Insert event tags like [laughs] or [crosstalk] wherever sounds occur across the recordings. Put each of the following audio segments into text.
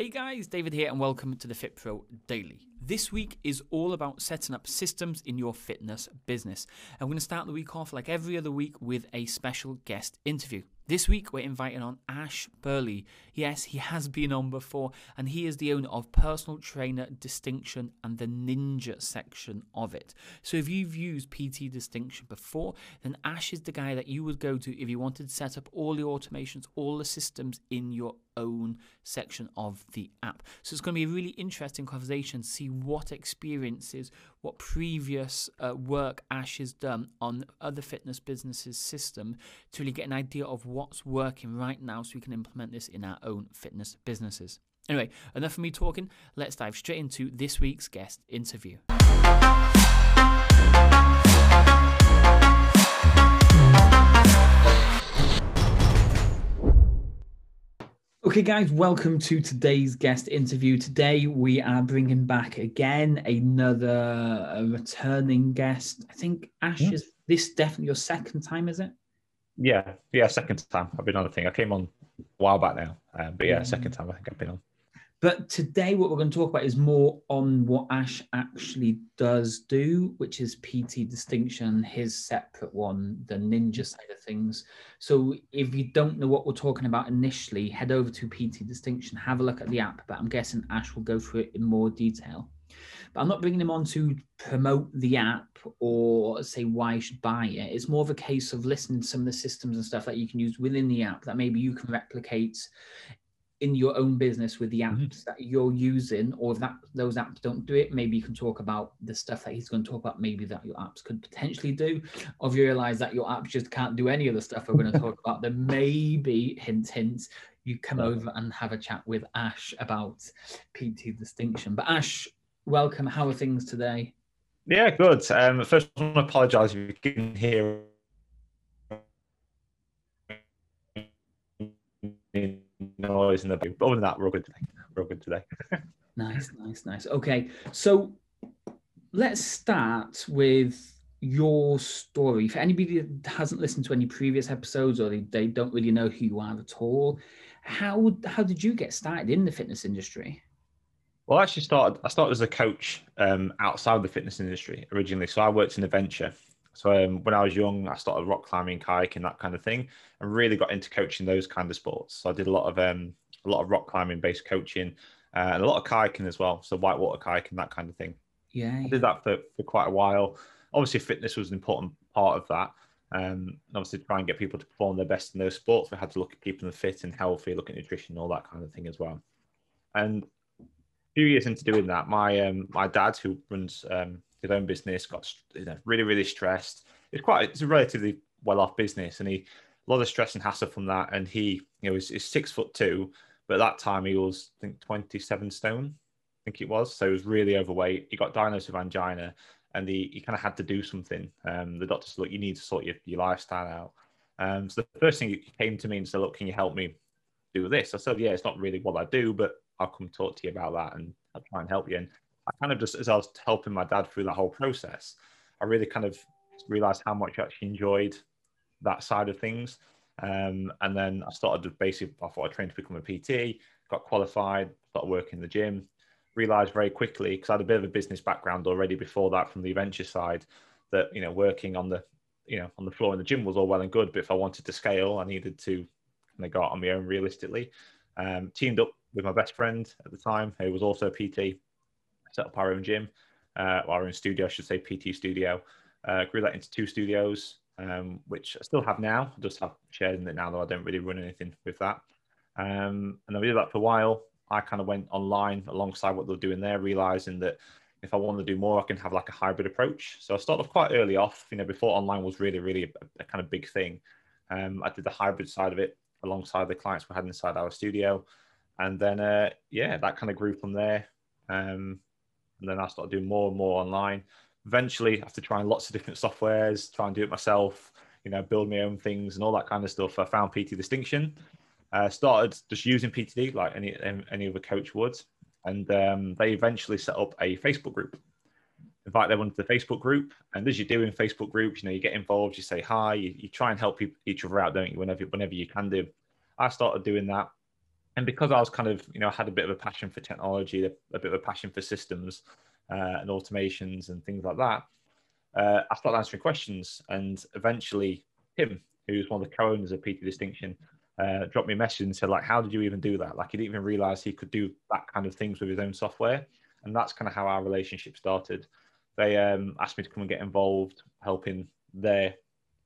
Hey guys, David here, and welcome to the Fit Pro Daily. This week is all about setting up systems in your fitness business. I'm going to start the week off like every other week with a special guest interview. This week, we're inviting on Ash Burleigh. Yes, he has been on before, and he is the owner of Personal Trainer Distinction and the Ninja section of it. So, if you've used PT Distinction before, then Ash is the guy that you would go to if you wanted to set up all the automations, all the systems in your own section of the app. So, it's going to be a really interesting conversation to see what experiences, what previous uh, work Ash has done on other fitness businesses' system to really get an idea of what's working right now so we can implement this in our own fitness businesses. Anyway, enough of me talking. Let's dive straight into this week's guest interview. Okay, guys, welcome to today's guest interview. Today, we are bringing back again another returning guest. I think Ash mm-hmm. is this definitely your second time, is it? Yeah, yeah, second time. I've been on the thing. I came on a while back now, um, but yeah, second time I think I've been on. But today, what we're going to talk about is more on what Ash actually does do, which is PT distinction, his separate one, the ninja mm-hmm. side of things. So, if you don't know what we're talking about initially, head over to PT distinction, have a look at the app. But I'm guessing Ash will go through it in more detail. But I'm not bringing him on to promote the app or say why you should buy it. It's more of a case of listening to some of the systems and stuff that you can use within the app that maybe you can replicate in your own business with the mm-hmm. apps mm-hmm. that you're using, or if that those apps don't do it, maybe you can talk about the stuff that he's going to talk about, maybe that your apps could potentially do. Or if you realize that your apps just can't do any of the stuff we're going to talk about, then maybe hint hint, you come over and have a chat with Ash about PT distinction. But Ash, welcome. How are things today? Yeah, good. Um, first, I want to apologise if you can hear noise in the But other than that, we're all good today. We're all good today. [laughs] nice, nice, nice. Okay, so let's start with your story. For anybody that hasn't listened to any previous episodes or they, they don't really know who you are at all, how how did you get started in the fitness industry? Well, I actually started. I started as a coach um, outside the fitness industry originally. So I worked in a venture so um, when I was young, I started rock climbing, kayaking, that kind of thing, and really got into coaching those kind of sports. So I did a lot of um, a lot of rock climbing based coaching uh, and a lot of kayaking as well. So whitewater kayaking, that kind of thing. Yeah, I did that for, for quite a while. Obviously, fitness was an important part of that. Um, and obviously, try and get people to perform their best in those sports. We had to look at keeping them fit and healthy, look at nutrition, all that kind of thing as well. And a few years into doing that, my um, my dad, who runs um, his own business, got you know, really, really stressed. It's quite, it's a relatively well-off business, and he a lot of stress and hassle from that. And he, you know, he's, he's six foot two, but at that time he was, I think, twenty-seven stone. I think it was. So he was really overweight. He got diagnosed with angina, and he, he kind of had to do something. Um, the doctor said, "Look, you need to sort your, your lifestyle out." Um, so the first thing he came to me and said, "Look, can you help me do this?" I said, "Yeah, it's not really what I do, but I'll come talk to you about that, and I'll try and help you." And I kind of just, as I was helping my dad through that whole process, I really kind of realized how much I actually enjoyed that side of things. Um, and then I started basically, I thought I trained to become a PT, got qualified, started working in the gym, realized very quickly, because I had a bit of a business background already before that from the venture side, that, you know, working on the, you know, on the floor in the gym was all well and good. But if I wanted to scale, I needed to kind of go out on my own realistically. Um, teamed up with my best friend at the time, who was also a PT, set up our own gym, uh, our own studio, I should say, PT studio. Uh, grew that into two studios, um, which I still have now. I just have shared in it now, though I don't really run anything with that. Um, and I did that for a while. I kind of went online alongside what they're doing there, realizing that if I want to do more, I can have like a hybrid approach. So I started off quite early off, you know, before online was really, really a, a kind of big thing. Um, I did the hybrid side of it alongside the clients we had inside our studio. And then, uh, yeah, that kind of grew from there. Um, and then I started doing more and more online. Eventually, after trying lots of different softwares, try and do it myself, you know, build my own things and all that kind of stuff, I found PT Distinction. Uh, started just using PTD like any any other coach would, and um, they eventually set up a Facebook group. Invite everyone to the Facebook group, and as you do in Facebook groups, you know, you get involved, you say hi, you, you try and help each other out, don't you? Whenever whenever you can do. I started doing that, and because I was kind of, you know, had a bit of a passion for technology, a, bit of a passion for systems uh, and automations and things like that, uh, I started answering questions. And eventually, Tim, who's one of the co-owners of PT Distinction, uh, dropped me a message and said, like, how did you even do that? Like, he didn't even realize he could do that kind of things with his own software. And that's kind of how our relationship started. They um, asked me to come and get involved, helping their,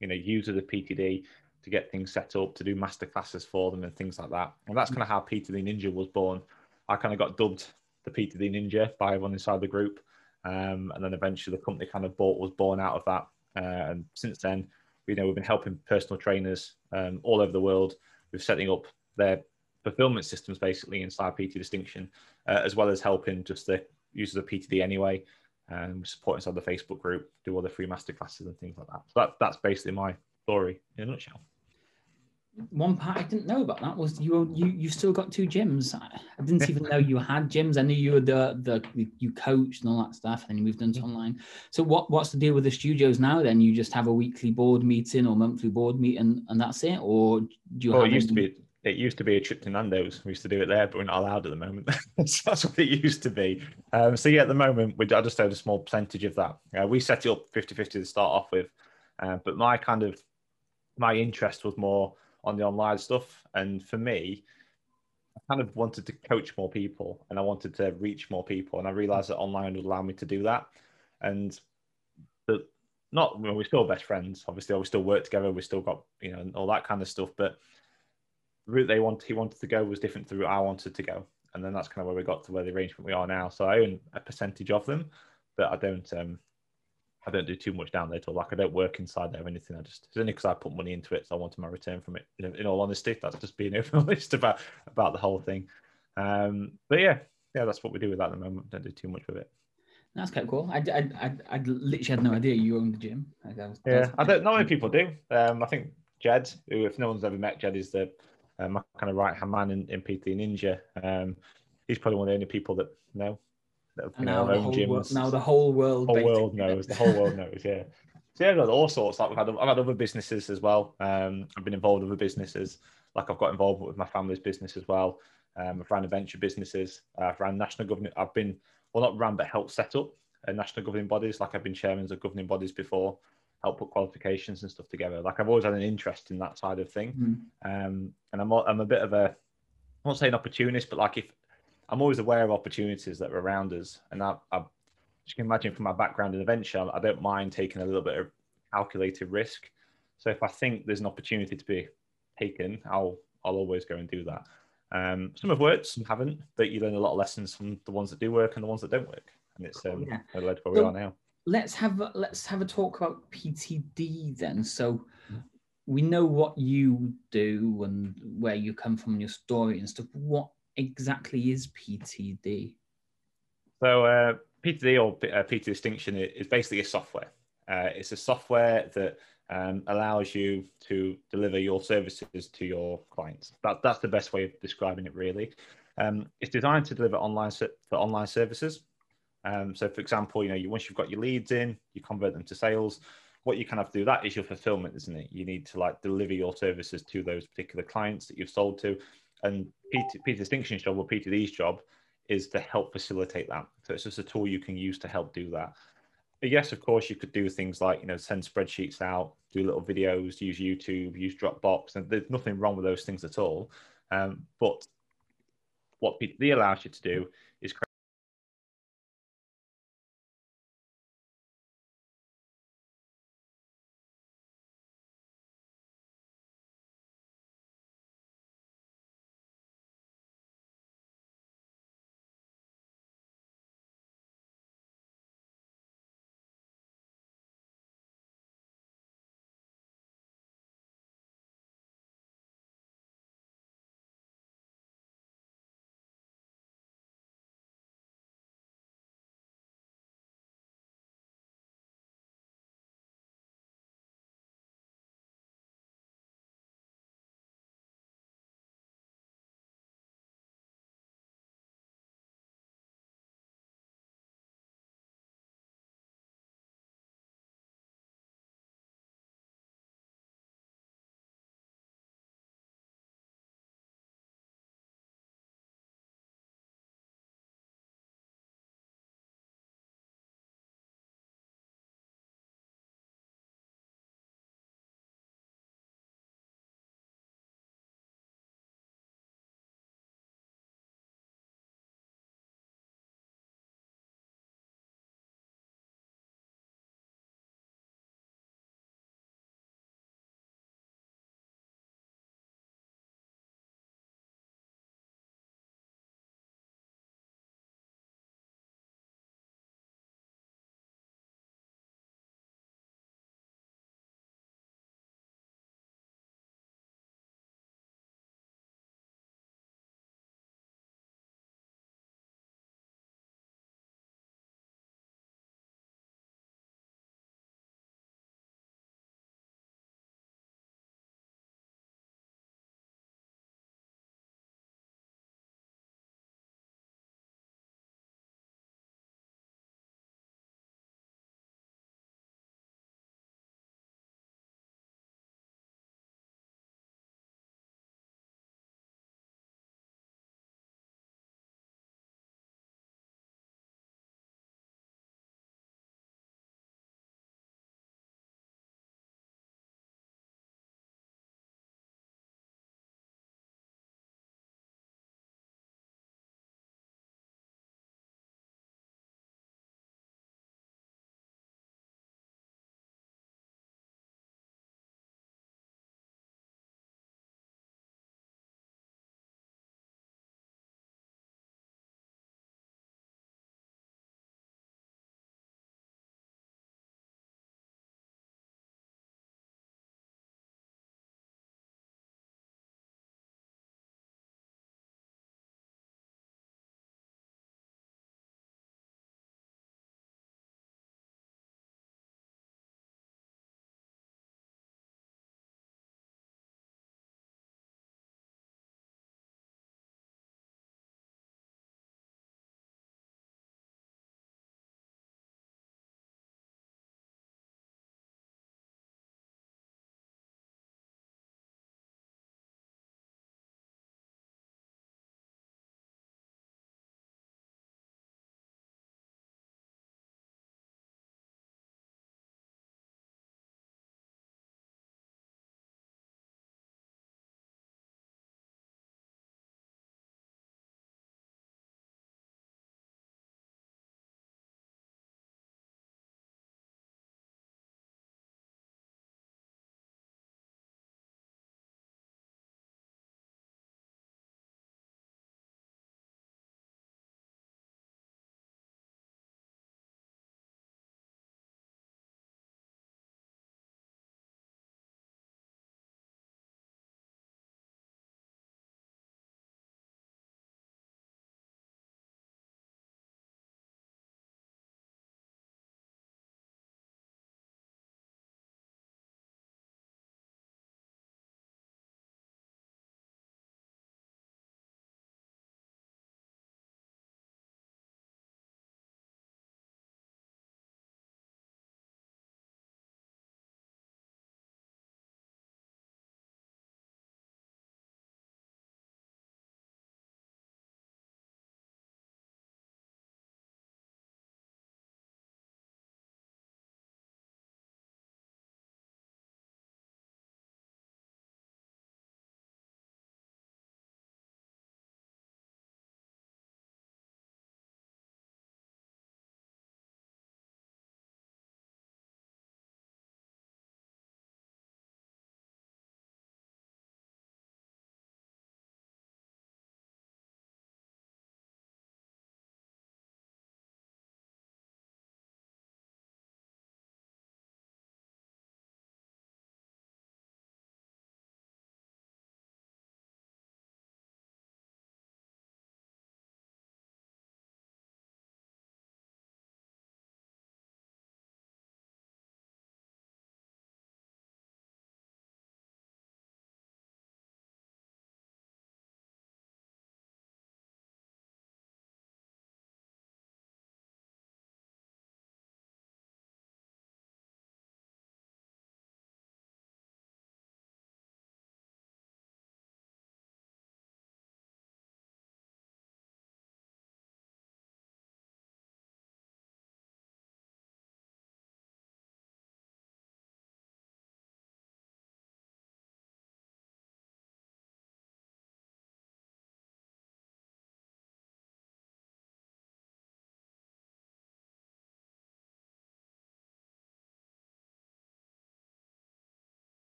you know, users of PTD to get things set up, to do master classes for them and things like that. And that's kind of how PT the Ninja was born. I kind of got dubbed the PT the Ninja by everyone inside the group. Um, and then eventually the company kind of bought was born out of that. Uh, and since then, you know, we've been helping personal trainers um, all over the world with setting up their fulfillment systems basically inside PT Distinction, uh, as well as helping just the users of PTD anyway, and support inside the Facebook group, do all the free masterclasses and things like that. So that, that's basically my story in a nutshell one part I didn't know about that was you you you still got two gyms. I didn't even know you had gyms. I knew you were the the you coached and all that stuff, and then you moved into online. So what what's the deal with the studios now? Then you just have a weekly board meeting or monthly board meeting, and that's it, or do you? Well, it used any... to be it used to be a trip to Nando's. We used to do it there, but we're not allowed at the moment. [laughs] so that's what it used to be. Um, so yeah, at the moment, we I just had a small percentage of that. Uh, we set it up 50-50 to start off with, uh, but my kind of my interest was more on the online stuff. And for me, I kind of wanted to coach more people and I wanted to reach more people. And I realized that online would allow me to do that. And the, not, well, we're still best friends. Obviously, we still work together. We still got, you know, all that kind of stuff. But the route they want, he wanted to go was different to the route I wanted to go. And then that's kind of where we got to where the arrangement we are now. So I own a percentage of them, but I don't um, I don't do too much down there at all. Like I don't work inside there or anything. I just it's only because I put money into it, so I wanted my return from it. In, in all honesty, that's just being [laughs] honest about about the whole thing. Um, but yeah, yeah, that's what we do with that at the moment. Don't do too much with it. That's quite cool. I, I, I, I literally had no idea you owned the gym. I, was, yeah, I don't know many people do. Um, I think Jed, who if no one's ever met Jed, is the uh, my kind of right hand man in, in PT Ninja. Um, he's probably one of the only people that know now, the whole gyms. now the whole world, whole world knows. The whole world knows. Yeah. So yeah, got all sorts. Like we've had, I've had other businesses as well. Um, I've been involved with other businesses. Like I've got involved with my family's business as well. Um, I've ran venture businesses. I've ran national government. I've been well, not ran, but helped set up uh, national governing bodies. Like I've been chairman of governing bodies before. Help put qualifications and stuff together. Like I've always had an interest in that side of thing. Mm. Um, and I'm I'm a bit of a I won't say an opportunist, but like if I'm always aware of opportunities that are around us, and I, I you can imagine from my background in venture, I don't mind taking a little bit of calculated risk. So if I think there's an opportunity to be taken, I'll I'll always go and do that. Um, some have worked, some haven't, but you learn a lot of lessons from the ones that do work and the ones that don't work, and it's um, yeah. led where so we are now. Let's have a, let's have a talk about PTD then. So mm-hmm. we know what you do and where you come from, your story and stuff. What exactly is PTD? So uh, PTD or uh, PT distinction is basically a software. Uh, it's a software that um, allows you to deliver your services to your clients. That, that's the best way of describing it, really. Um, it's designed to deliver online for online services. Um, so, for example, you know, you, once you've got your leads in, you convert them to sales. What you kind of do that is your fulfillment, isn't it? You need to like deliver your services to those particular clients that you've sold to and PT, PT Distinction's job or PTD's job is to help facilitate that. So it's just a tool you can use to help do that. But yes, of course, you could do things like you know send spreadsheets out, do little videos, use YouTube, use Dropbox, and there's nothing wrong with those things at all. Um, but what PTD allows you to do